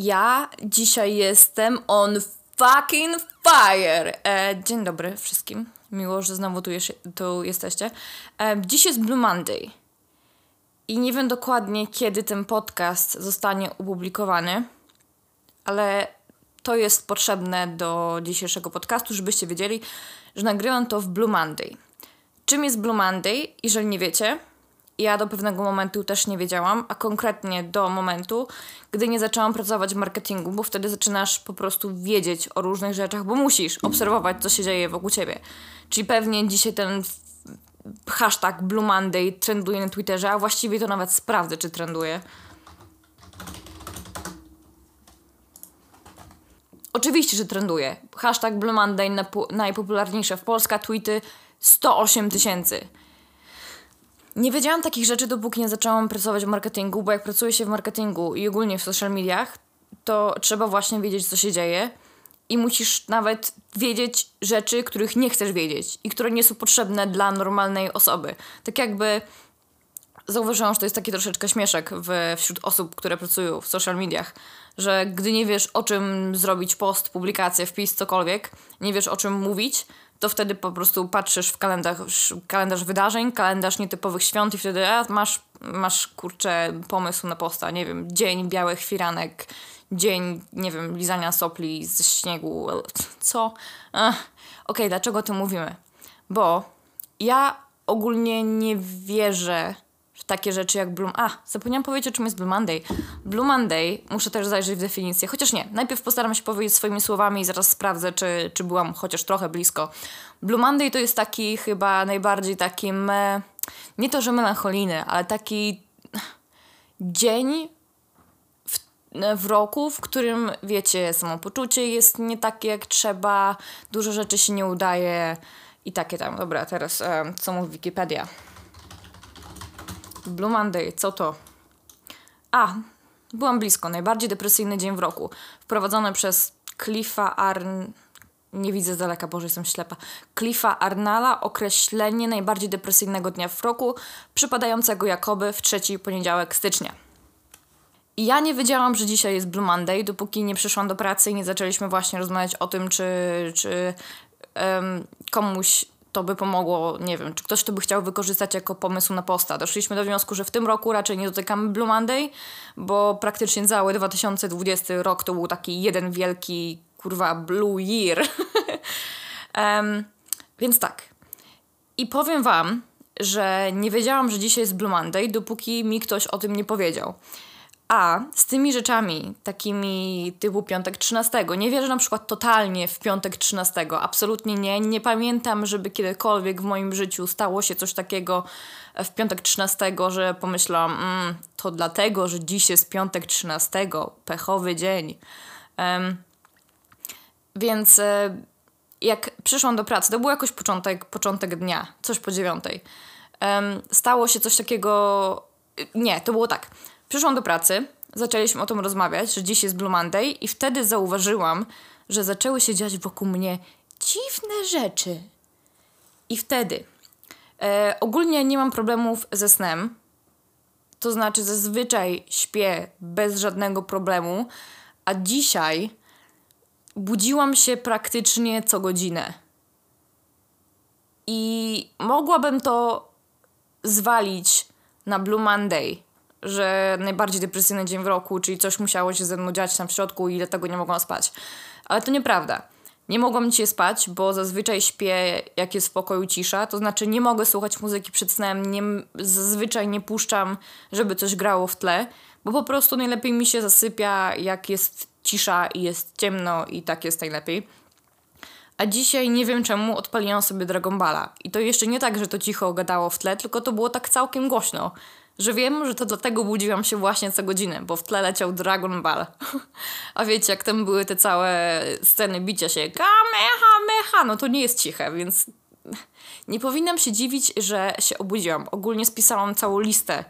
Ja dzisiaj jestem on fucking fire. E, dzień dobry wszystkim. Miło, że znowu tu, jest, tu jesteście. E, dziś jest Blue Monday. I nie wiem dokładnie, kiedy ten podcast zostanie opublikowany, ale to jest potrzebne do dzisiejszego podcastu, żebyście wiedzieli, że nagrywam to w Blue Monday. Czym jest Blue Monday? Jeżeli nie wiecie, ja do pewnego momentu też nie wiedziałam, a konkretnie do momentu, gdy nie zaczęłam pracować w marketingu, bo wtedy zaczynasz po prostu wiedzieć o różnych rzeczach, bo musisz obserwować, co się dzieje wokół ciebie. Czyli pewnie dzisiaj ten hashtag Blue Monday trenduje na Twitterze, a właściwie to nawet sprawdzę, czy trenduje. Oczywiście, że trenduje. Hashtag Blue Monday najpopularniejsze w Polska, tweety 108 tysięcy. Nie wiedziałam takich rzeczy, dopóki nie zaczęłam pracować w marketingu, bo jak pracuje się w marketingu i ogólnie w social mediach, to trzeba właśnie wiedzieć, co się dzieje i musisz nawet wiedzieć rzeczy, których nie chcesz wiedzieć i które nie są potrzebne dla normalnej osoby. Tak jakby zauważyłam, że to jest taki troszeczkę śmieszek w, wśród osób, które pracują w social mediach, że gdy nie wiesz o czym zrobić post, publikację, wpis, cokolwiek, nie wiesz o czym mówić, to wtedy po prostu patrzysz w kalendarz, kalendarz wydarzeń, kalendarz nietypowych świąt i wtedy a, masz, masz kurczę pomysł na posta, nie wiem, dzień białych firanek, dzień, nie wiem, lizania sopli ze śniegu, co? Okej, okay, dlaczego o tym mówimy? Bo ja ogólnie nie wierzę takie rzeczy jak Blue... A, zapomniałam powiedzieć, o czym jest Blue Monday. Blue Monday, muszę też zajrzeć w definicję, chociaż nie. Najpierw postaram się powiedzieć swoimi słowami i zaraz sprawdzę, czy, czy byłam chociaż trochę blisko. Blue Monday to jest taki chyba najbardziej taki me... nie to, że melancholijny, ale taki dzień w, w roku, w którym, wiecie, samopoczucie jest nie takie jak trzeba, dużo rzeczy się nie udaje i takie tam. Dobra, teraz co mówi Wikipedia? Blue Monday, co to? A, byłam blisko. Najbardziej depresyjny dzień w roku. Wprowadzony przez Cliffa Arn... Nie widzę z daleka, Boże, jestem ślepa. Cliffa Arnala określenie najbardziej depresyjnego dnia w roku, przypadającego jakoby w trzeci poniedziałek stycznia. I ja nie wiedziałam, że dzisiaj jest Blue Monday, dopóki nie przyszłam do pracy i nie zaczęliśmy właśnie rozmawiać o tym, czy, czy um, komuś to by pomogło, nie wiem, czy ktoś to by chciał wykorzystać jako pomysł na posta. Doszliśmy do wniosku, że w tym roku raczej nie dotykamy Blue Monday, bo praktycznie cały 2020 rok to był taki jeden wielki, kurwa, Blue Year. um, więc tak. I powiem wam, że nie wiedziałam, że dzisiaj jest Blue Monday, dopóki mi ktoś o tym nie powiedział. A z tymi rzeczami, takimi typu piątek 13, nie wierzę na przykład totalnie w piątek 13, absolutnie nie. Nie pamiętam, żeby kiedykolwiek w moim życiu stało się coś takiego w piątek 13, że pomyślałam, mm, to dlatego, że dziś jest piątek 13, pechowy dzień. Um, więc e, jak przyszłam do pracy, to był jakoś początek, początek dnia, coś po dziewiątej. Um, stało się coś takiego. Nie, to było tak Przyszłam do pracy, zaczęliśmy o tym rozmawiać, że dziś jest Blue Monday i wtedy zauważyłam, że zaczęły się dziać wokół mnie dziwne rzeczy. I wtedy e, ogólnie nie mam problemów ze snem. To znaczy zazwyczaj śpię bez żadnego problemu, a dzisiaj budziłam się praktycznie co godzinę. I mogłabym to zwalić na Blue Monday, że najbardziej depresyjny dzień w roku, czyli coś musiało się ze mną dziać tam w środku i dlatego nie mogłam spać. Ale to nieprawda. Nie mogłam dzisiaj spać, bo zazwyczaj śpię, jak jest w pokoju cisza, to znaczy nie mogę słuchać muzyki przed snem, nie, zazwyczaj nie puszczam, żeby coś grało w tle, bo po prostu najlepiej mi się zasypia, jak jest cisza i jest ciemno i tak jest najlepiej. A dzisiaj nie wiem czemu odpaliłam sobie Dragon Balla. I to jeszcze nie tak, że to cicho gadało w tle, tylko to było tak całkiem głośno że wiem, że to dlatego budziłam się właśnie co godzinę, bo w tle leciał Dragon Ball. A wiecie, jak tam były te całe sceny bicia się kamehameha, no to nie jest ciche, więc nie powinnam się dziwić, że się obudziłam. Ogólnie spisałam całą listę,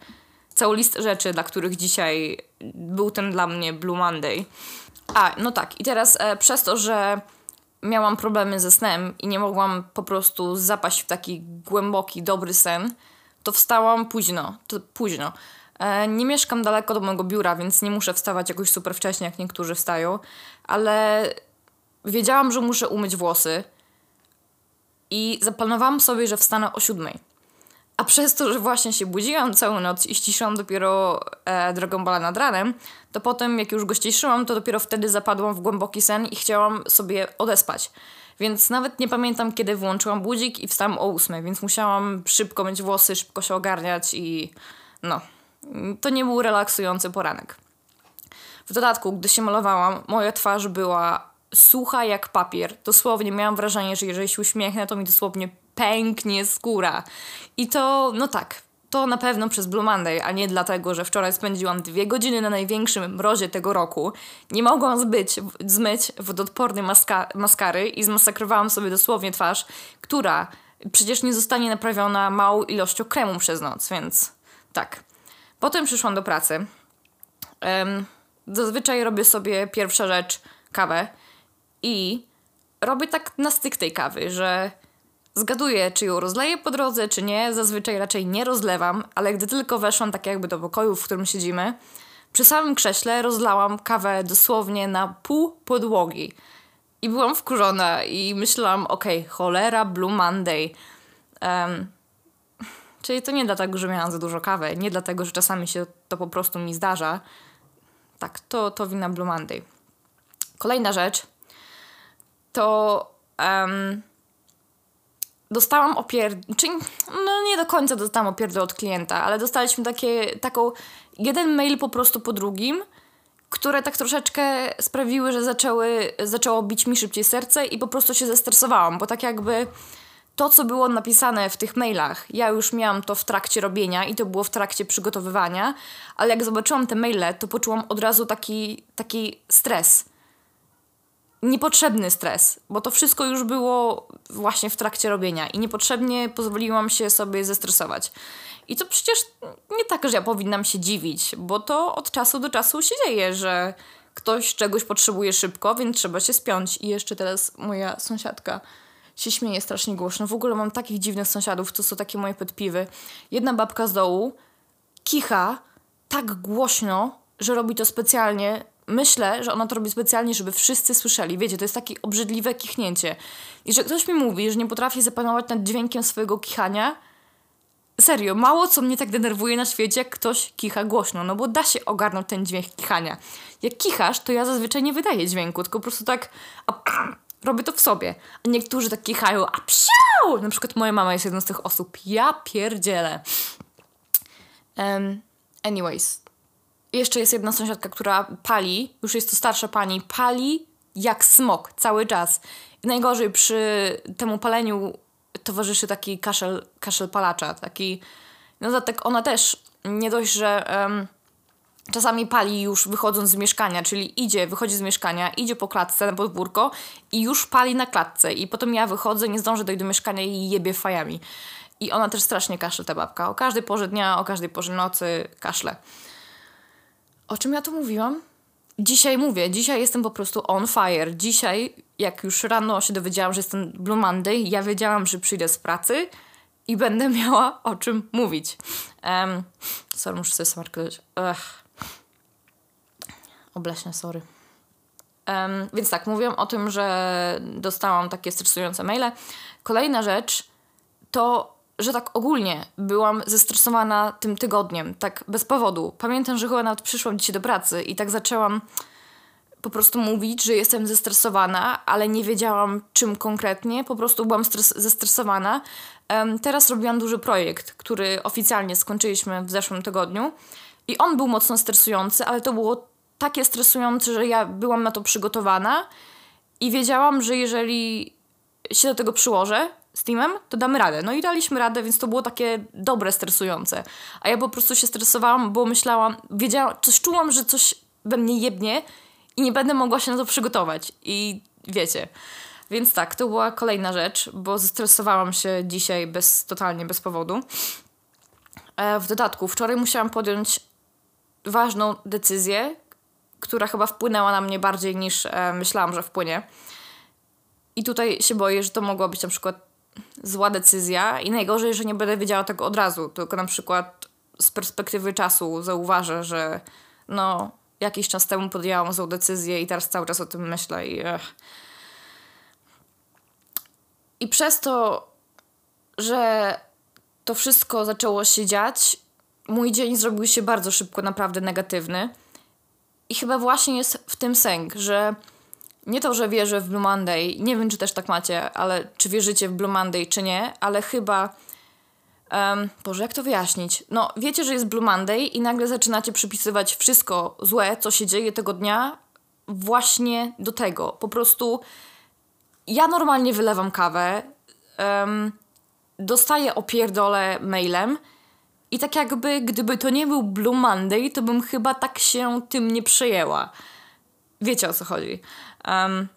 całą listę rzeczy, dla których dzisiaj był ten dla mnie Blue Monday. A, no tak, i teraz e, przez to, że miałam problemy ze snem i nie mogłam po prostu zapaść w taki głęboki, dobry sen, to wstałam późno, to późno. E, nie mieszkam daleko do mojego biura, więc nie muszę wstawać jakoś super wcześnie, jak niektórzy wstają, ale wiedziałam, że muszę umyć włosy i zaplanowałam sobie, że wstanę o siódmej. A przez to, że właśnie się budziłam całą noc i ściszyłam dopiero e, Dragą Bala nad ranem, to potem, jak już go ściszyłam, to dopiero wtedy zapadłam w głęboki sen i chciałam sobie odespać. Więc nawet nie pamiętam, kiedy włączyłam budzik i wstałam o ósmej, więc musiałam szybko mieć włosy, szybko się ogarniać i no, to nie był relaksujący poranek. W dodatku, gdy się malowałam, moja twarz była sucha jak papier. Dosłownie miałam wrażenie, że jeżeli się uśmiechnę, to mi dosłownie pęknie skóra. I to, no tak, to na pewno przez Blue Monday, a nie dlatego, że wczoraj spędziłam dwie godziny na największym mrozie tego roku. Nie mogłam zbyć, zmyć wodoodpornej maska maskary i zmasakrowałam sobie dosłownie twarz, która przecież nie zostanie naprawiona małą ilością kremu przez noc, więc tak. Potem przyszłam do pracy. Um, zazwyczaj robię sobie pierwsza rzecz kawę i robię tak na styk tej kawy, że Zgaduję, czy ją rozleję po drodze, czy nie. Zazwyczaj raczej nie rozlewam, ale gdy tylko weszłam tak jakby do pokoju, w którym siedzimy, przy samym krześle rozlałam kawę dosłownie na pół podłogi. I byłam wkurzona i myślałam, okej, okay, cholera, Blue Monday. Um, czyli to nie dlatego, że miałam za dużo kawy, nie dlatego, że czasami się to po prostu mi zdarza. Tak, to, to wina Blue Monday. Kolejna rzecz to um, dostałam opierdol, czyli no nie do końca dostałam opierdol od klienta, ale dostaliśmy takie, taką, jeden mail po prostu po drugim, które tak troszeczkę sprawiły, że zaczęły, zaczęło bić mi szybciej serce i po prostu się zestresowałam, bo tak jakby to, co było napisane w tych mailach, ja już miałam to w trakcie robienia i to było w trakcie przygotowywania, ale jak zobaczyłam te maile, to poczułam od razu taki, taki stres niepotrzebny stres, bo to wszystko już było właśnie w trakcie robienia i niepotrzebnie pozwoliłam się sobie zestresować. I to przecież nie tak, że ja powinnam się dziwić, bo to od czasu do czasu się dzieje, że ktoś czegoś potrzebuje szybko, więc trzeba się spiąć. I jeszcze teraz moja sąsiadka się śmieje strasznie głośno. W ogóle mam takich dziwnych sąsiadów, to są takie moje podpiwy. Jedna babka z dołu kicha tak głośno, że robi to specjalnie, myślę, że ona to robi specjalnie, żeby wszyscy słyszeli. Wiecie, to jest takie obrzydliwe kichnięcie. I że ktoś mi mówi, że nie potrafi zapanować nad dźwiękiem swojego kichania, serio, mało co mnie tak denerwuje na świecie, jak ktoś kicha głośno, no bo da się ogarnąć ten dźwięk kichania. Jak kichasz, to ja zazwyczaj nie wydaję dźwięku, tylko po prostu tak a, robię to w sobie. A niektórzy tak kichają, a psiu! Na przykład moja mama jest jedną z tych osób. Ja pierdzielę. Um, anyways, jeszcze jest jedna sąsiadka, która pali, już jest to starsza pani, pali jak smok cały czas. I najgorzej przy temu paleniu towarzyszy taki kaszel, kaszel palacza, taki... No tak ona też nie dość, że um, czasami pali już wychodząc z mieszkania, czyli idzie, wychodzi z mieszkania, idzie po klatce na podwórko i już pali na klatce. I potem ja wychodzę, nie zdążę dojść do mieszkania i jebie fajami. I ona też strasznie kaszle, ta babka. O każdej porze dnia, o każdej porze nocy kaszle. O czym ja tu mówiłam? Dzisiaj mówię, dzisiaj jestem po prostu on fire. Dzisiaj, jak już rano się dowiedziałam, że jestem Blue Monday, ja wiedziałam, że przyjdę z pracy i będę miała o czym mówić. Um, sorry, muszę sobie smarknąć. Ugh. Obleśnie, sorry. Um, więc tak, mówiłam o tym, że dostałam takie stresujące maile. Kolejna rzecz to że tak ogólnie byłam zestresowana tym tygodniem, tak bez powodu. Pamiętam, że chyba nawet przyszłam dzisiaj do pracy i tak zaczęłam po prostu mówić, że jestem zestresowana, ale nie wiedziałam czym konkretnie, po prostu byłam stres- zestresowana. Um, teraz robiłam duży projekt, który oficjalnie skończyliśmy w zeszłym tygodniu i on był mocno stresujący, ale to było takie stresujące, że ja byłam na to przygotowana i wiedziałam, że jeżeli się do tego przyłożę, z to damy radę. No i daliśmy radę, więc to było takie dobre, stresujące. A ja po prostu się stresowałam, bo myślałam, wiedziałam, coś czułam, że coś we mnie jebnie i nie będę mogła się na to przygotować. I wiecie. Więc tak, to była kolejna rzecz, bo zestresowałam się dzisiaj bez, totalnie bez powodu. E, w dodatku, wczoraj musiałam podjąć ważną decyzję, która chyba wpłynęła na mnie bardziej niż e, myślałam, że wpłynie. I tutaj się boję, że to mogła być na przykład zła decyzja i najgorzej, że nie będę wiedziała tego od razu, tylko na przykład z perspektywy czasu zauważę, że no, jakiś czas temu podjęłam złą decyzję i teraz cały czas o tym myślę i... Ech. I przez to, że to wszystko zaczęło się dziać, mój dzień zrobił się bardzo szybko naprawdę negatywny. I chyba właśnie jest w tym sęk, że nie to, że wierzę w Blue Monday, nie wiem, czy też tak macie, ale czy wierzycie w Blue Monday, czy nie, ale chyba. Um, Boże, jak to wyjaśnić? No, wiecie, że jest Blue Monday i nagle zaczynacie przypisywać wszystko złe, co się dzieje tego dnia, właśnie do tego. Po prostu ja normalnie wylewam kawę, um, dostaję opierdolę mailem i tak jakby, gdyby to nie był Blue Monday, to bym chyba tak się tym nie przejęła. Wiecie o co chodzi. Um,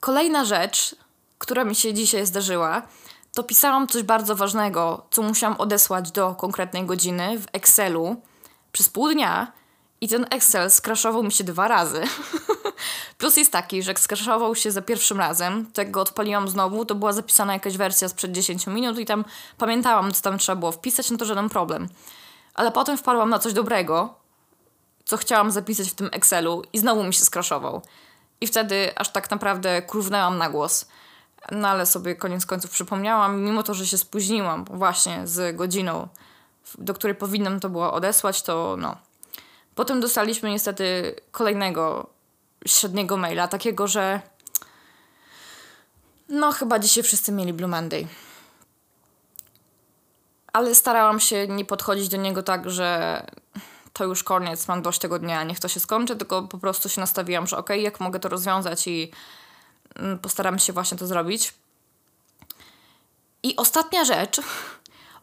kolejna rzecz, która mi się dzisiaj zdarzyła, to pisałam coś bardzo ważnego, co musiałam odesłać do konkretnej godziny w Excelu przez pół dnia i ten Excel skraszował mi się dwa razy. Plus jest taki, że jak skraszował się za pierwszym razem, to go odpaliłam znowu, to była zapisana jakaś wersja sprzed 10 minut i tam pamiętałam, co tam trzeba było wpisać, no to żaden problem. Ale potem wpadłam na coś dobrego, co chciałam zapisać w tym Excelu i znowu mi się skraszował. I wtedy aż tak naprawdę krównęłam na głos. No ale sobie koniec końców przypomniałam, mimo to, że się spóźniłam właśnie z godziną, do której powinnam to było odesłać, to no. Potem dostaliśmy niestety kolejnego średniego maila, takiego, że no chyba dzisiaj wszyscy mieli Blue Monday. Ale starałam się nie podchodzić do niego tak, że to już koniec, mam dość tego dnia, niech to się skończy, tylko po prostu się nastawiłam, że okej, okay, jak mogę to rozwiązać i mm, postaram się właśnie to zrobić. I ostatnia rzecz,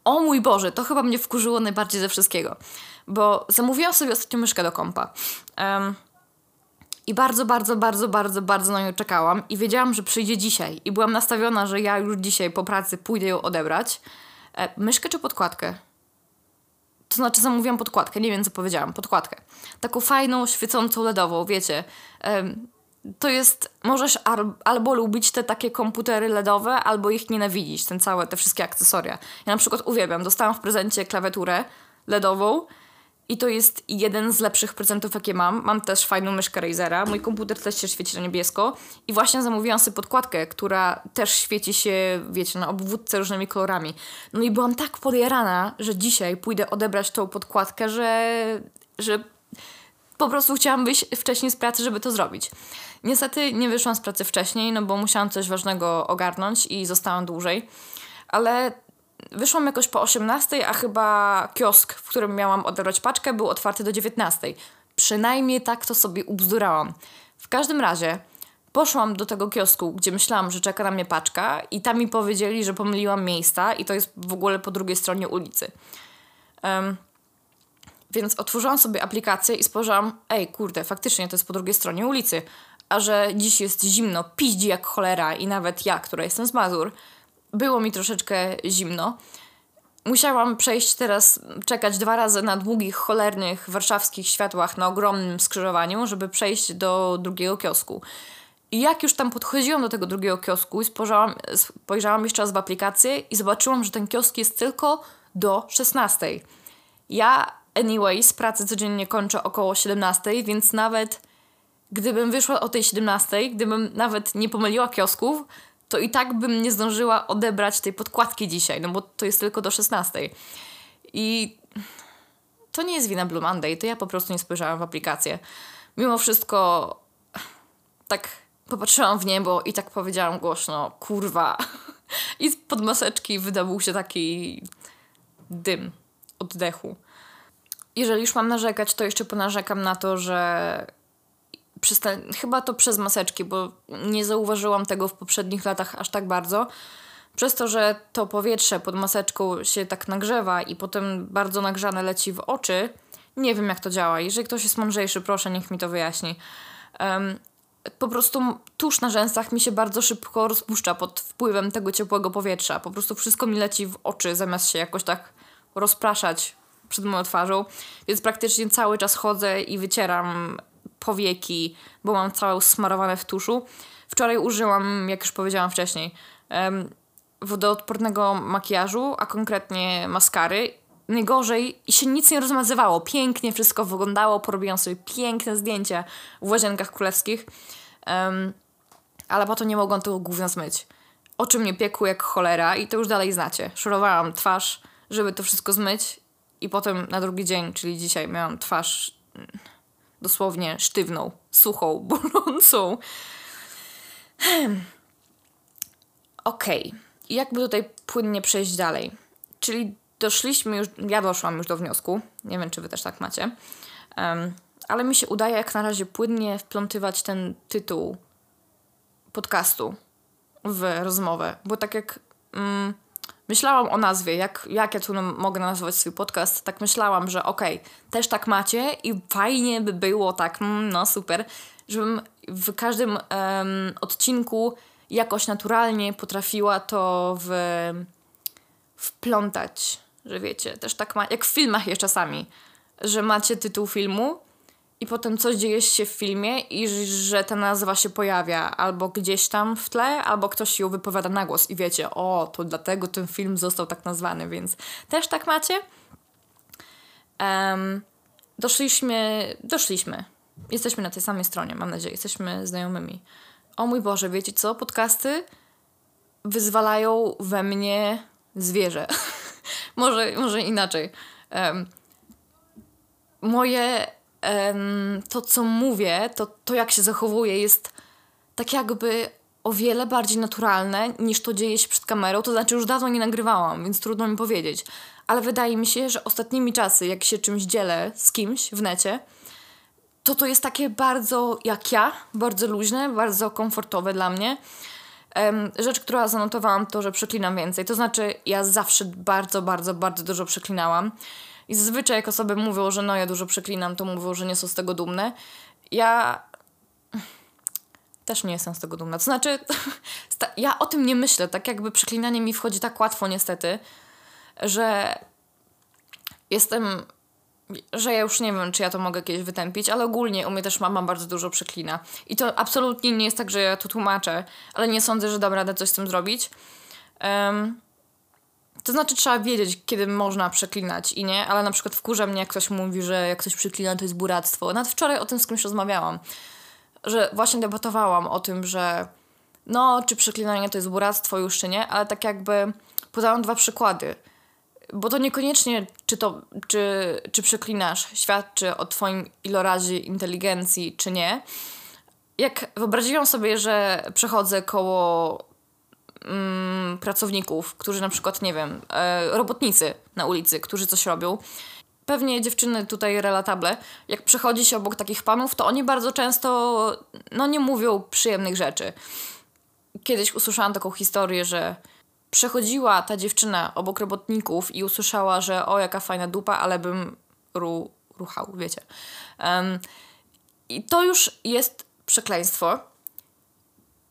o mój Boże, to chyba mnie wkurzyło najbardziej ze wszystkiego, bo zamówiłam sobie ostatnio myszkę do kompa. Um, i bardzo, bardzo, bardzo, bardzo, bardzo na nią czekałam i wiedziałam, że przyjdzie dzisiaj. I byłam nastawiona, że ja już dzisiaj po pracy pójdę ją odebrać. E, myszkę czy podkładkę? To znaczy zamówiłam podkładkę, nie wiem co powiedziałam, podkładkę. Taką fajną, świecącą LEDową, wiecie. to jest, możesz albo lubić te takie komputery LEDowe, albo ich nienawidzić, ten całe, te wszystkie akcesoria. Ja na przykład uwielbiam, dostałam w prezencie klawiaturę LEDową i to jest jeden z lepszych prezentów, jakie mam. Mam też fajną myszkę Razera. Mój komputer też się świeci na niebiesko. I właśnie zamówiłam sobie podkładkę, która też świeci się, wiecie, na obwódce różnymi kolorami. No i byłam tak podjarana, że dzisiaj pójdę odebrać tą podkładkę, że, że po prostu chciałam wyjść wcześniej z pracy, żeby to zrobić. Niestety nie wyszłam z pracy wcześniej, no bo musiałam coś ważnego ogarnąć i zostałam dłużej. Ale Wyszłam jakoś po 18, a chyba kiosk, w którym miałam odebrać paczkę, był otwarty do 19. Przynajmniej tak to sobie ubzdurałam. W każdym razie poszłam do tego kiosku, gdzie myślałam, że czeka na mnie paczka i tam mi powiedzieli, że pomyliłam miejsca i to jest w ogóle po drugiej stronie ulicy. Um, więc otworzyłam sobie aplikację i spojrzałam, ej kurde, faktycznie to jest po drugiej stronie ulicy. A że dziś jest zimno, piździ jak cholera i nawet ja, która jestem z Mazur, było mi troszeczkę zimno. Musiałam przejść teraz, czekać dwa razy na długich, cholernych warszawskich światłach na ogromnym skrzyżowaniu, żeby przejść do drugiego kiosku. I jak już tam podchodziłam do tego drugiego kiosku i spojrzałam, spojrzałam jeszcze raz w aplikację i zobaczyłam, że ten kiosk jest tylko do 16. Ja, anyway, z pracy codziennie kończę około 17, więc nawet gdybym wyszła o tej 17, gdybym nawet nie pomyliła kiosków, to i tak bym nie zdążyła odebrać tej podkładki dzisiaj, no bo to jest tylko do 16. I to nie jest wina Blue Monday, to ja po prostu nie spojrzałam w aplikację. Mimo wszystko tak popatrzyłam w niebo i tak powiedziałam głośno, kurwa. I pod maseczki wydobył się taki dym oddechu. Jeżeli już mam narzekać, to jeszcze ponarzekam na to, że chyba to przez maseczki, bo nie zauważyłam tego w poprzednich latach aż tak bardzo. Przez to, że to powietrze pod maseczką się tak nagrzewa i potem bardzo nagrzane leci w oczy, nie wiem jak to działa. Jeżeli ktoś jest mądrzejszy, proszę, niech mi to wyjaśni. Um, po prostu tusz na rzęsach mi się bardzo szybko rozpuszcza pod wpływem tego ciepłego powietrza. Po prostu wszystko mi leci w oczy, zamiast się jakoś tak rozpraszać przed moją twarzą. Więc praktycznie cały czas chodzę i wycieram powieki, bo mam całe smarowane w tuszu. Wczoraj użyłam, jak już powiedziałam wcześniej, wodoodpornego makijażu, a konkretnie maskary. najgorzej i się nic nie rozmazywało. Pięknie wszystko wyglądało, porobiłam sobie piękne zdjęcia w łazienkach królewskich, um, ale potem nie mogłam tego gówna zmyć. Oczy mnie piekły jak cholera i to już dalej znacie. Szorowałam twarz, żeby to wszystko zmyć i potem na drugi dzień, czyli dzisiaj, miałam twarz dosłownie sztywną, suchą, bolącą. Okej, okay. jakby tutaj płynnie przejść dalej? Czyli doszliśmy już, ja doszłam już do wniosku, nie wiem czy wy też tak macie, um, ale mi się udaje jak na razie płynnie wplątywać ten tytuł podcastu w rozmowę, bo tak jak mm, myślałam o nazwie, jak, jak ja tu mogę nazwać swój podcast, tak myślałam, że okej, okay, też tak macie i fajnie by było tak, mm, no super, żebym w każdym um, odcinku jakoś naturalnie potrafiła to w, wplątać, że wiecie, też tak ma, jak w filmach jest czasami, że macie tytuł filmu i potem coś dzieje się w filmie i że ta nazwa się pojawia albo gdzieś tam w tle, albo ktoś ją wypowiada na głos i wiecie, o, to dlatego ten film został tak nazwany, więc też tak macie. Um, doszliśmy, doszliśmy. Jesteśmy na tej samej stronie, mam nadzieję, jesteśmy znajomymi. O mój Boże, wiecie co? Podcasty wyzwalają we mnie zwierzę. może, może inaczej. Um, moje to, co mówię, to, to jak się zachowuję, jest tak jakby o wiele bardziej naturalne niż to dzieje się przed kamerą. To znaczy, już dawno nie nagrywałam, więc trudno mi powiedzieć. Ale wydaje mi się, że ostatnimi czasy, jak się czymś dzielę z kimś w necie, to to jest takie bardzo jak ja, bardzo luźne, bardzo komfortowe dla mnie. Rzecz, którą zanotowałam, to, że przeklinam więcej. To znaczy, ja zawsze bardzo, bardzo, bardzo dużo przeklinałam. I zazwyczaj, jak osoby mówią, że no ja dużo przeklinam, to mówią, że nie są z tego dumne. Ja też nie jestem z tego dumna. To znaczy, ja o tym nie myślę. Tak jakby przeklinanie mi wchodzi tak łatwo, niestety, że jestem że ja już nie wiem, czy ja to mogę kiedyś wytępić, ale ogólnie u mnie też mama bardzo dużo przeklina. I to absolutnie nie jest tak, że ja to tłumaczę, ale nie sądzę, że dam radę coś z tym zrobić. Um, to znaczy trzeba wiedzieć, kiedy można przeklinać i nie, ale na przykład wkurza mnie, jak ktoś mówi, że jak ktoś przeklina, to jest buractwo. Nawet wczoraj o tym z kimś rozmawiałam, że właśnie debatowałam o tym, że no, czy przeklinanie to jest buractwo już, czy nie, ale tak jakby podałam dwa przykłady – bo to niekoniecznie, czy, to, czy, czy przeklinasz, świadczy o twoim ilorazie inteligencji, czy nie. Jak wyobraziłam sobie, że przechodzę koło mm, pracowników, którzy na przykład, nie wiem, e, robotnicy na ulicy, którzy coś robią, pewnie dziewczyny tutaj relatable, jak przechodzi się obok takich panów, to oni bardzo często no, nie mówią przyjemnych rzeczy. Kiedyś usłyszałam taką historię, że przechodziła ta dziewczyna obok robotników i usłyszała, że o, jaka fajna dupa, ale bym ru, ruchał, wiecie. Um, I to już jest przekleństwo.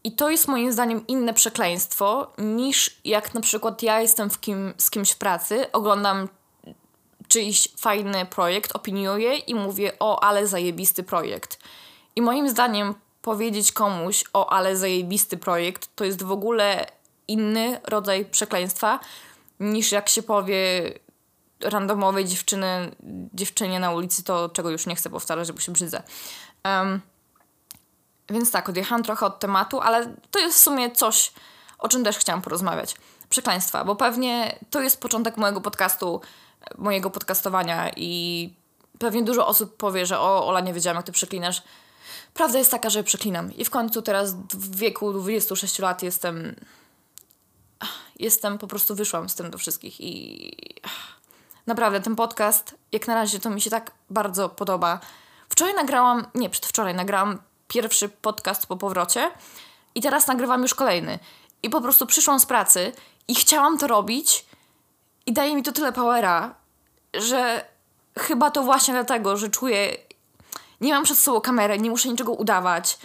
I to jest moim zdaniem inne przekleństwo niż jak na przykład ja jestem w kim, z kimś w pracy, oglądam czyjś fajny projekt, opiniuję i mówię o, ale zajebisty projekt. I moim zdaniem powiedzieć komuś o, ale zajebisty projekt to jest w ogóle inny rodzaj przekleństwa niż jak się powie randomowej dziewczyny, dziewczynie na ulicy, to czego już nie chcę powtarzać, bo się brzydzę. Um, więc tak, odjechałam trochę od tematu, ale to jest w sumie coś, o czym też chciałam porozmawiać. Przekleństwa, bo pewnie to jest początek mojego podcastu, mojego podcastowania i pewnie dużo osób powie, że o, Ola, nie wiedziałam, jak ty przeklinasz. Prawda jest taka, że przeklinam. I w końcu teraz w wieku 26 lat jestem jestem, po prostu wyszłam z tym do wszystkich i naprawdę ten podcast, jak na razie to mi się tak bardzo podoba. Wczoraj nagrałam, nie, przedwczoraj nagrałam pierwszy podcast po powrocie i teraz nagrywam już kolejny. I po prostu przyszłam z pracy i chciałam to robić i daje mi to tyle powera, że chyba to właśnie dlatego, że czuję, nie mam przed sobą kamery, nie muszę niczego udawać.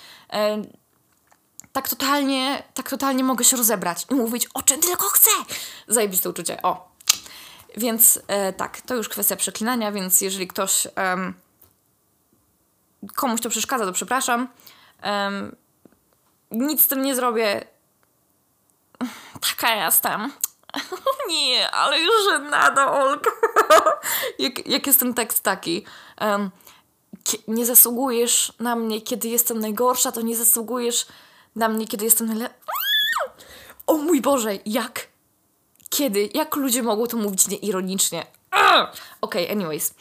Tak totalnie, tak totalnie mogę się rozebrać i mówić o czym tylko chcę. Zajebiste uczucie. O. Więc e, tak, to już kwestia przeklinania, więc jeżeli ktoś komuś to przeszkadza, to przepraszam. Nic z tym nie zrobię. Taka jestem. nie, ale już żenada, Olka. jak, jak jest ten tekst taki... Nie zasługujesz na mnie, kiedy jestem najgorsza, to nie zasługujesz na mnie, kiedy jestem najlepsza. O mój Boże, jak? Kiedy? Jak ludzie mogą to mówić nieironicznie? Okej, okay, anyways.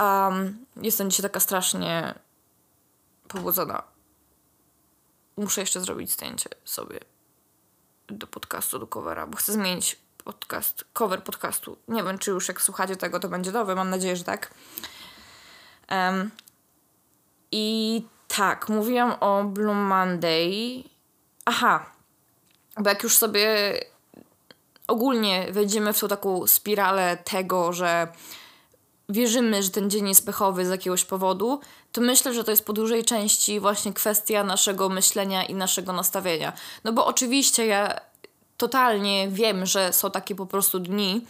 Um, jestem dzisiaj taka strasznie pobudzona. Muszę jeszcze zrobić zdjęcie sobie do podcastu, do covera, bo chcę zmienić podcast, cover podcastu. Nie wiem, czy już jak słuchacie tego, to będzie nowy. Mam nadzieję, że tak. Um, I tak, mówiłam o Blue Monday. Aha, bo jak już sobie ogólnie wejdziemy w tą taką spiralę tego, że wierzymy, że ten dzień jest pechowy z jakiegoś powodu, to myślę, że to jest po dużej części właśnie kwestia naszego myślenia i naszego nastawienia. No bo oczywiście ja totalnie wiem, że są takie po prostu dni,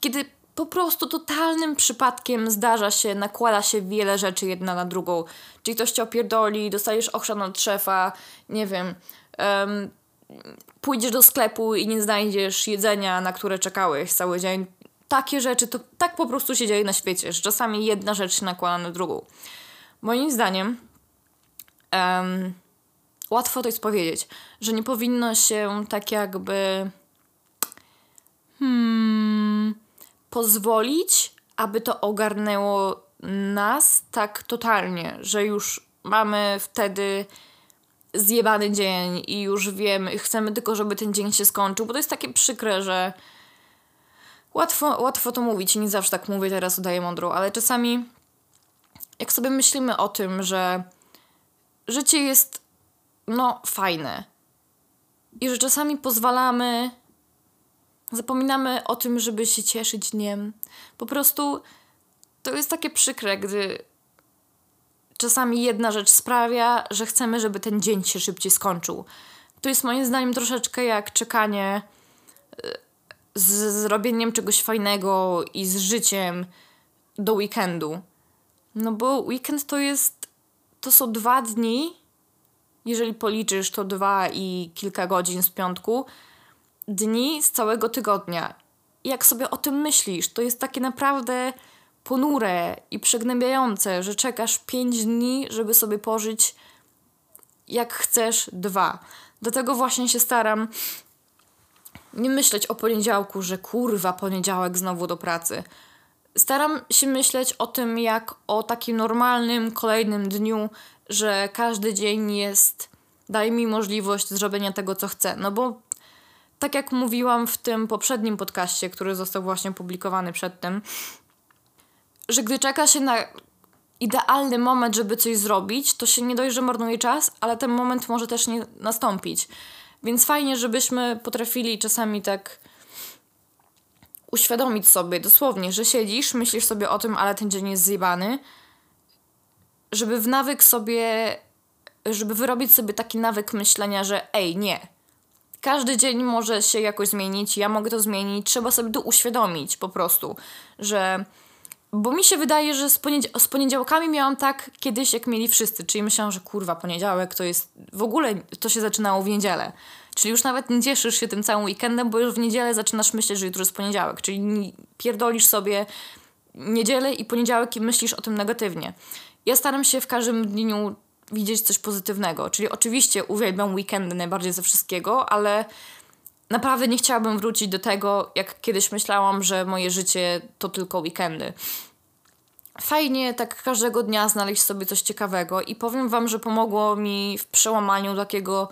kiedy po prostu totalnym przypadkiem zdarza się, nakłada się wiele rzeczy jedna na drugą. Czyli ktoś cię opierdoli, dostajesz ochrzan od szefa, nie wiem, um, pójdziesz do sklepu i nie znajdziesz jedzenia, na które czekałeś cały dzień. Takie rzeczy, to tak po prostu się dzieje na świecie, że czasami jedna rzecz się nakłada na drugą. Moim zdaniem um, łatwo to jest powiedzieć, że nie powinno się tak jakby hmm, pozwolić, aby to ogarnęło nas tak totalnie, że już mamy wtedy zjebany dzień i już wiemy, chcemy tylko, żeby ten dzień się skończył, bo to jest takie przykre, że łatwo, łatwo to mówić. I nie zawsze tak mówię, teraz udaję mądrą, ale czasami jak sobie myślimy o tym, że życie jest no fajne i że czasami pozwalamy zapominamy o tym, żeby się cieszyć dniem. Po prostu to jest takie przykre, gdy czasami jedna rzecz sprawia, że chcemy, żeby ten dzień się szybciej skończył. To jest moim zdaniem troszeczkę jak czekanie e, z zrobieniem czegoś fajnego i z życiem do weekendu. No bo weekend to jest. To są dwa dni, jeżeli policzysz to dwa i kilka godzin z piątku, dni z całego tygodnia. I jak sobie o tym myślisz, to jest takie naprawdę ponure i przygnębiające, że czekasz pięć dni, żeby sobie pożyć jak chcesz dwa. Dlatego właśnie się staram nie myśleć o poniedziałku, że kurwa, poniedziałek znowu do pracy. Staram się myśleć o tym jak o takim normalnym, kolejnym dniu, że każdy dzień jest, daje mi możliwość zrobienia tego, co chcę. No bo tak jak mówiłam w tym poprzednim podcaście, który został właśnie publikowany przedtem, że gdy czeka się na idealny moment, żeby coś zrobić, to się nie dość, że marnuje czas, ale ten moment może też nie nastąpić. Więc fajnie, żebyśmy potrafili czasami tak uświadomić sobie dosłownie, że siedzisz, myślisz sobie o tym, ale ten dzień jest zjebany, żeby w nawyk sobie, żeby wyrobić sobie taki nawyk myślenia, że ej, nie, każdy dzień może się jakoś zmienić, ja mogę to zmienić, trzeba sobie to uświadomić po prostu, że bo mi się wydaje, że z, z poniedziałkami miałam tak kiedyś, jak mieli wszyscy. Czyli myślałam, że kurwa, poniedziałek to jest. W ogóle to się zaczynało w niedzielę. Czyli już nawet nie cieszysz się tym całym weekendem, bo już w niedzielę zaczynasz myśleć, że jutro jest poniedziałek. Czyli pierdolisz sobie niedzielę i poniedziałek i myślisz o tym negatywnie. Ja staram się w każdym dniu widzieć coś pozytywnego. Czyli oczywiście uwielbiam weekendy najbardziej ze wszystkiego, ale naprawdę nie chciałabym wrócić do tego, jak kiedyś myślałam, że moje życie to tylko weekendy. Fajnie tak każdego dnia znaleźć sobie coś ciekawego i powiem wam, że pomogło mi w przełamaniu takiego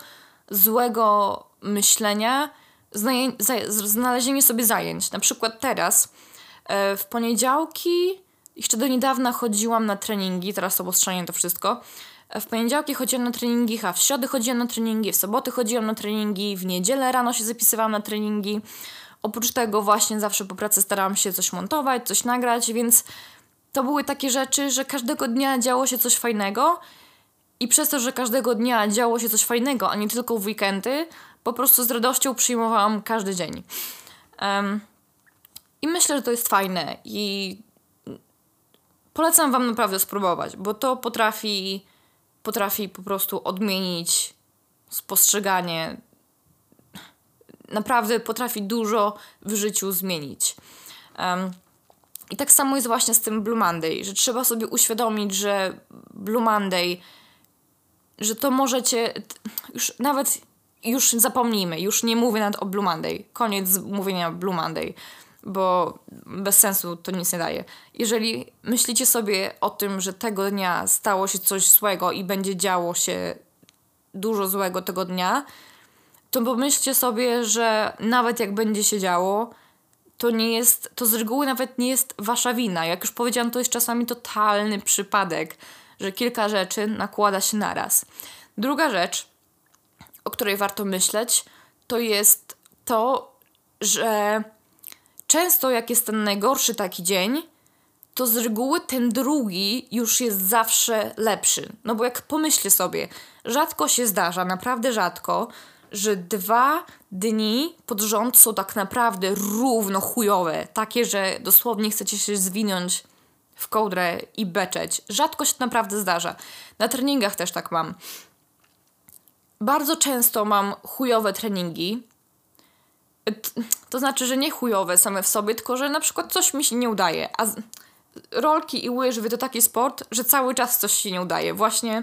złego myślenia znalezienie sobie zajęć. Na przykład teraz e, w poniedziałki jeszcze do niedawna chodziłam na treningi, teraz obostrzenie to wszystko. W poniedziałki chodziłam na treningi, a w środę chodziłam na treningi, w soboty chodziłam na treningi, w niedzielę rano się zapisywałam na treningi. Oprócz tego właśnie zawsze po pracy starałam się coś montować, coś nagrać, więc to były takie rzeczy, że każdego dnia działo się coś fajnego i przez to, że każdego dnia działo się coś fajnego, a nie tylko w weekendy, po prostu z radością przyjmowałam każdy dzień. Um, I myślę, że to jest fajne i polecam Wam naprawdę spróbować, bo to potrafi potrafi po prostu odmienić spostrzeganie naprawdę potrafi dużo w życiu zmienić. Um, I tak samo jest właśnie z tym Blue Monday, że trzeba sobie uświadomić, że Blue Monday, że to możecie, już nawet już zapomnijmy, już nie mówię nawet o Blue Monday. Koniec mówienia Blue Monday, bo bez sensu to nic nie daje. Jeżeli myślicie sobie o tym, że tego dnia stało się coś złego i będzie działo się dużo złego tego dnia, to pomyślcie sobie, że nawet jak będzie się działo, to nie jest, to z reguły nawet nie jest wasza wina. Jak już powiedziałam, to jest czasami totalny przypadek, że kilka rzeczy nakłada się naraz. Druga rzecz, o której warto myśleć, to jest to, że często jak jest ten najgorszy taki dzień, to z reguły ten drugi już jest zawsze lepszy. No bo jak pomyślcie sobie, rzadko się zdarza, naprawdę rzadko, że dwa dni pod rząd są tak naprawdę równo chujowe. Takie, że dosłownie chcecie się zwinąć w kołdrę i beczeć. Rzadko się naprawdę zdarza. Na treningach też tak mam. Bardzo często mam chujowe treningi. To znaczy, że nie chujowe same w sobie, tylko że na przykład coś mi się nie udaje. A rolki i łyżwy to taki sport, że cały czas coś się nie udaje. Właśnie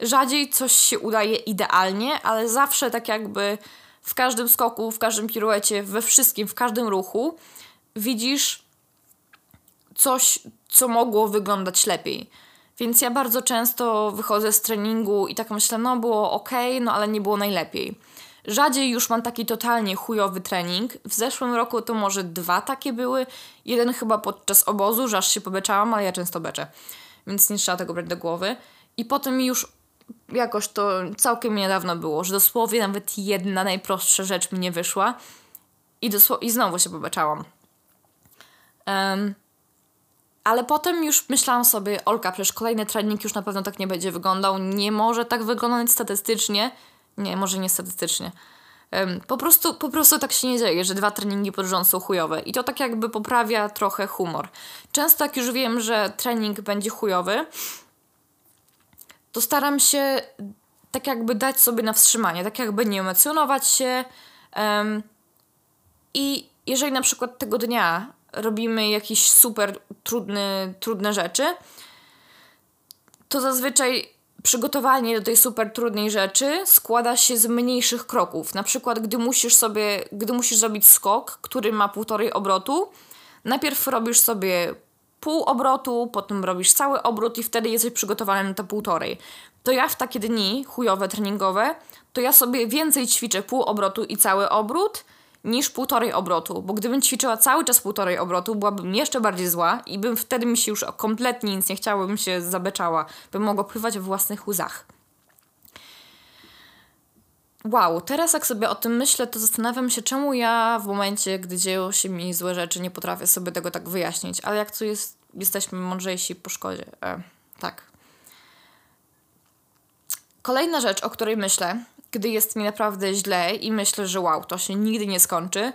rzadziej coś się udaje idealnie, ale zawsze tak jakby w każdym skoku, w każdym piruecie, we wszystkim, w każdym ruchu widzisz coś, co mogło wyglądać lepiej. Więc ja bardzo często wychodzę z treningu i tak myślę, no było ok, no ale nie było najlepiej. Rzadziej już mam taki totalnie chujowy trening. W zeszłym roku to może dwa takie były. Jeden chyba podczas obozu, że aż się pobeczałam, ale ja często beczę. Więc nie trzeba tego brać do głowy. I potem już jakoś to całkiem niedawno było, że dosłownie nawet jedna najprostsza rzecz mi nie wyszła. I, i znowu się pobeczałam. Um, ale potem już myślałam sobie, Olka, przecież kolejny trening już na pewno tak nie będzie wyglądał. Nie może tak wyglądać statystycznie. Nie, może nie statystycznie. Po, prostu, po prostu tak się nie dzieje, że dwa treningi pod rząd są chujowe. I to tak jakby poprawia trochę humor. Często jak już wiem, że trening będzie chujowy, to staram się tak jakby dać sobie na wstrzymanie, tak jakby nie emocjonować się. Um, I jeżeli na przykład tego dnia robimy jakieś super trudne, trudne rzeczy, to zazwyczaj przygotowanie do tej super trudnej rzeczy składa się z mniejszych kroków. Na przykład, gdy musisz sobie, gdy musisz zrobić skok, który ma półtorej obrotu, najpierw robisz sobie pół obrotu, potem robisz cały obrót i wtedy jesteś przygotowany na to półtorej. To ja w takie dni chujowe, treningowe, to ja sobie więcej ćwiczę pół obrotu i cały obrót, niż półtorej obrotu, bo gdybym ćwiczyła cały czas półtorej obrotu, byłabym jeszcze bardziej zła i bym wtedy mi się już kompletnie nic nie chciało, bym się zabeczała, bym mogła pływać w własnych łzach. Wow, teraz jak sobie o tym myślę, to zastanawiam się, czemu ja w momencie, gdy dzieją się mi złe rzeczy, nie potrafię sobie tego tak wyjaśnić, ale jak to jest, jesteśmy mądrzejsi po szkodzie. E, tak. Kolejna rzecz, o której myślę, gdy jest mi naprawdę źle i myślę, że wow, to się nigdy nie skończy,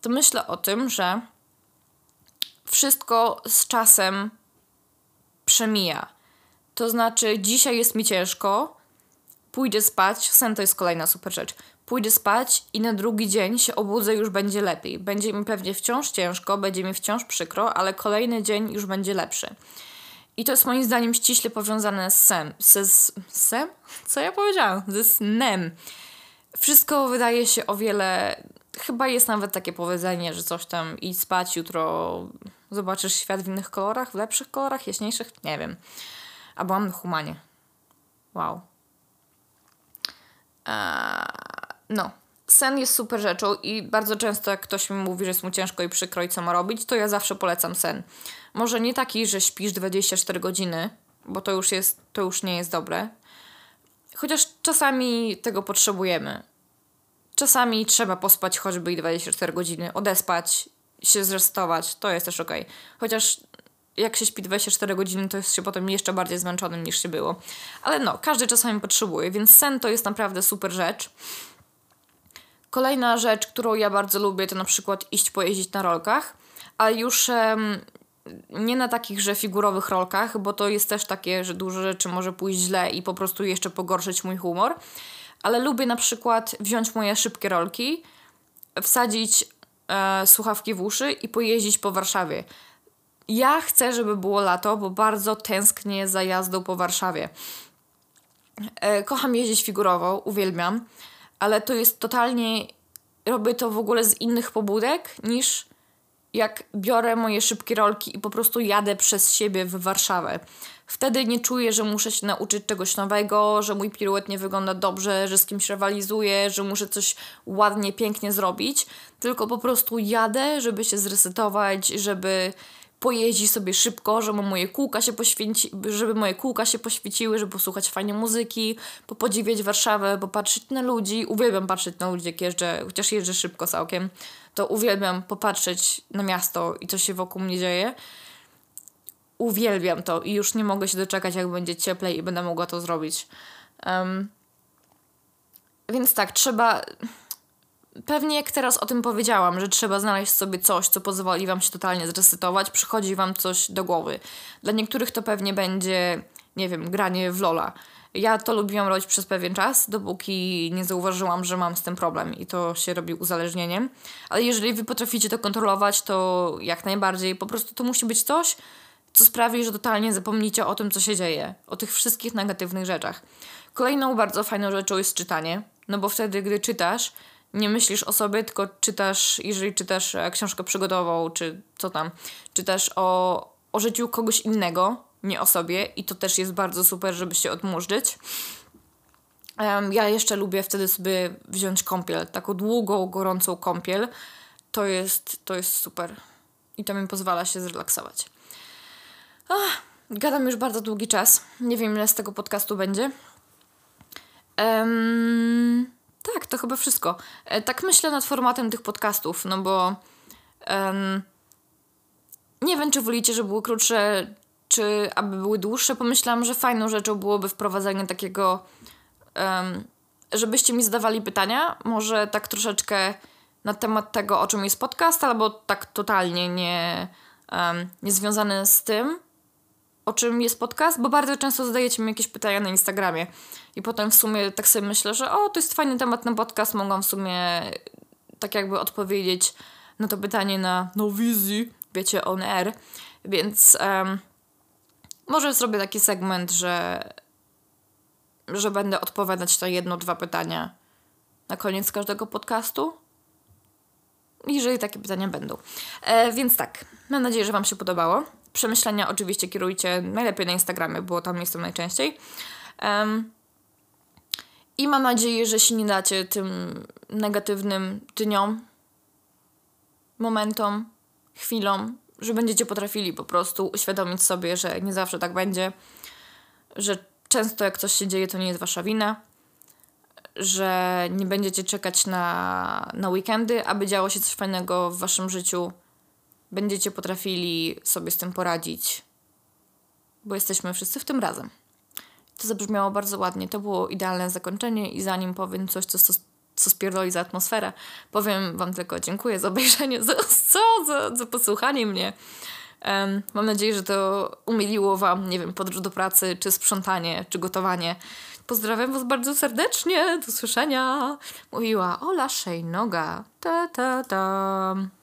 to myślę o tym, że wszystko z czasem przemija. To znaczy, dzisiaj jest mi ciężko, pójdę spać, sen to jest kolejna super rzecz. Pójdę spać i na drugi dzień się obudzę, już będzie lepiej. Będzie mi pewnie wciąż ciężko, będzie mi wciąż przykro, ale kolejny dzień już będzie lepszy. I to jest moim zdaniem ściśle powiązane z sem. Z, sem? Co ja powiedziałam? Ze snem. Wszystko wydaje się o wiele. Chyba jest nawet takie powiedzenie, że coś tam idź spać, jutro zobaczysz świat w innych kolorach, w lepszych kolorach, jaśniejszych. Nie wiem. A byłam na humanie. Wow. Eee, no. Sen jest super rzeczą i bardzo często jak ktoś mi mówi, że jest mu ciężko i przykro i co ma robić, to ja zawsze polecam sen. Może nie taki, że śpisz 24 godziny, bo to już, jest, to już nie jest dobre. Chociaż czasami tego potrzebujemy. Czasami trzeba pospać choćby i 24 godziny, odespać, się zrestować, to jest też ok. Chociaż jak się śpi 24 godziny, to jest się potem jeszcze bardziej zmęczonym niż się było. Ale no, każdy czasami potrzebuje, więc sen to jest naprawdę super rzecz. Kolejna rzecz, którą ja bardzo lubię, to na przykład iść pojeździć na rolkach, ale już nie na takich, że figurowych rolkach, bo to jest też takie, że dużo rzeczy może pójść źle i po prostu jeszcze pogorszyć mój humor. Ale lubię na przykład wziąć moje szybkie rolki wsadzić e, słuchawki w uszy i pojeździć po Warszawie. Ja chcę, żeby było lato, bo bardzo tęsknię za jazdą po Warszawie. E, kocham jeździć figurowo, uwielbiam, ale to jest totalnie. Robię to w ogóle z innych pobudek niż jak biorę moje szybkie rolki i po prostu jadę przez siebie w Warszawę. Wtedy nie czuję, że muszę się nauczyć czegoś nowego, że mój piruet nie wygląda dobrze, że z kimś rywalizuję, że muszę coś ładnie, pięknie zrobić, tylko po prostu jadę, żeby się zresetować, żeby pojeździć sobie szybko, żeby moje kółka się poświęci, żeby moje kółka się poświeciły, żeby posłuchać fajnie muzyki, popodziwiać Warszawę, popatrzeć na ludzi. Uwielbiam patrzeć na ludzi, jak jeżdżę, chociaż jeżdżę szybko całkiem, to uwielbiam popatrzeć na miasto i co się wokół mnie dzieje. Uwielbiam to i już nie mogę się doczekać, jak będzie cieplej i będę mogła to zrobić. Um, więc tak, trzeba pewnie jak teraz o tym powiedziałam, że trzeba znaleźć sobie coś, co pozwoli wam się totalnie zresetować, przychodzi wam coś do głowy. Dla niektórych to pewnie będzie, nie wiem, granie w Lola. Ja to lubiłam robić przez pewien czas, dopóki nie zauważyłam, że mam z tym problem i to się robi uzależnieniem. Ale jeżeli wy potraficie to kontrolować, to jak najbardziej. Po prostu to musi być coś, co sprawi, że totalnie zapomnicie o tym, co się dzieje, o tych wszystkich negatywnych rzeczach. Kolejną bardzo fajną rzeczą jest czytanie, no bo wtedy, gdy czytasz, nie myślisz o sobie, tylko czytasz, jeżeli czytasz e, książkę przygodową, czy co tam, czytasz o, o życiu kogoś innego, nie o sobie i to też jest bardzo super, żeby się odmurzyć. Um, ja jeszcze lubię wtedy sobie wziąć kąpiel, taką długą, gorącą kąpiel. To jest, to jest super. I to mi pozwala się zrelaksować. Ach, gadam już bardzo długi czas. Nie wiem, ile z tego podcastu będzie. Um, tak, to chyba wszystko. E, tak myślę nad formatem tych podcastów, no bo um, nie wiem, czy wolicie, żeby były krótsze, czy aby były dłuższe. Pomyślałam, że fajną rzeczą byłoby wprowadzenie takiego, um, żebyście mi zadawali pytania, może tak troszeczkę na temat tego, o czym jest podcast, albo tak totalnie nie, um, nie związane z tym, o czym jest podcast, bo bardzo często zadajecie mi jakieś pytania na Instagramie i potem w sumie tak sobie myślę, że o, to jest fajny temat na podcast, mogłam w sumie tak jakby odpowiedzieć na to pytanie na no wizji, wiecie, on air, więc um, może zrobię taki segment, że że będę odpowiadać na jedno, dwa pytania na koniec każdego podcastu. Jeżeli takie pytania będą. E, więc tak, mam nadzieję, że Wam się podobało. Przemyślenia oczywiście kierujcie najlepiej na Instagramie, bo tam jestem najczęściej. Um, I mam nadzieję, że się nie dacie tym negatywnym dniom, momentom, chwilom, że będziecie potrafili po prostu uświadomić sobie, że nie zawsze tak będzie, że często jak coś się dzieje, to nie jest wasza wina, że nie będziecie czekać na, na weekendy, aby działo się coś fajnego w waszym życiu będziecie potrafili sobie z tym poradzić, bo jesteśmy wszyscy w tym razem. To zabrzmiało bardzo ładnie. To było idealne zakończenie i zanim powiem coś, co, co, spierdoli za atmosferę, powiem Wam tylko dziękuję za obejrzenie, za, co, za, za posłuchanie mnie. Um, mam nadzieję, że to umiliło Wam, nie wiem, podróż do pracy, czy sprzątanie, czy gotowanie. Pozdrawiam Was bardzo serdecznie. Do słyszenia. Mówiła Ola Szejnoga. Ta, ta, ta.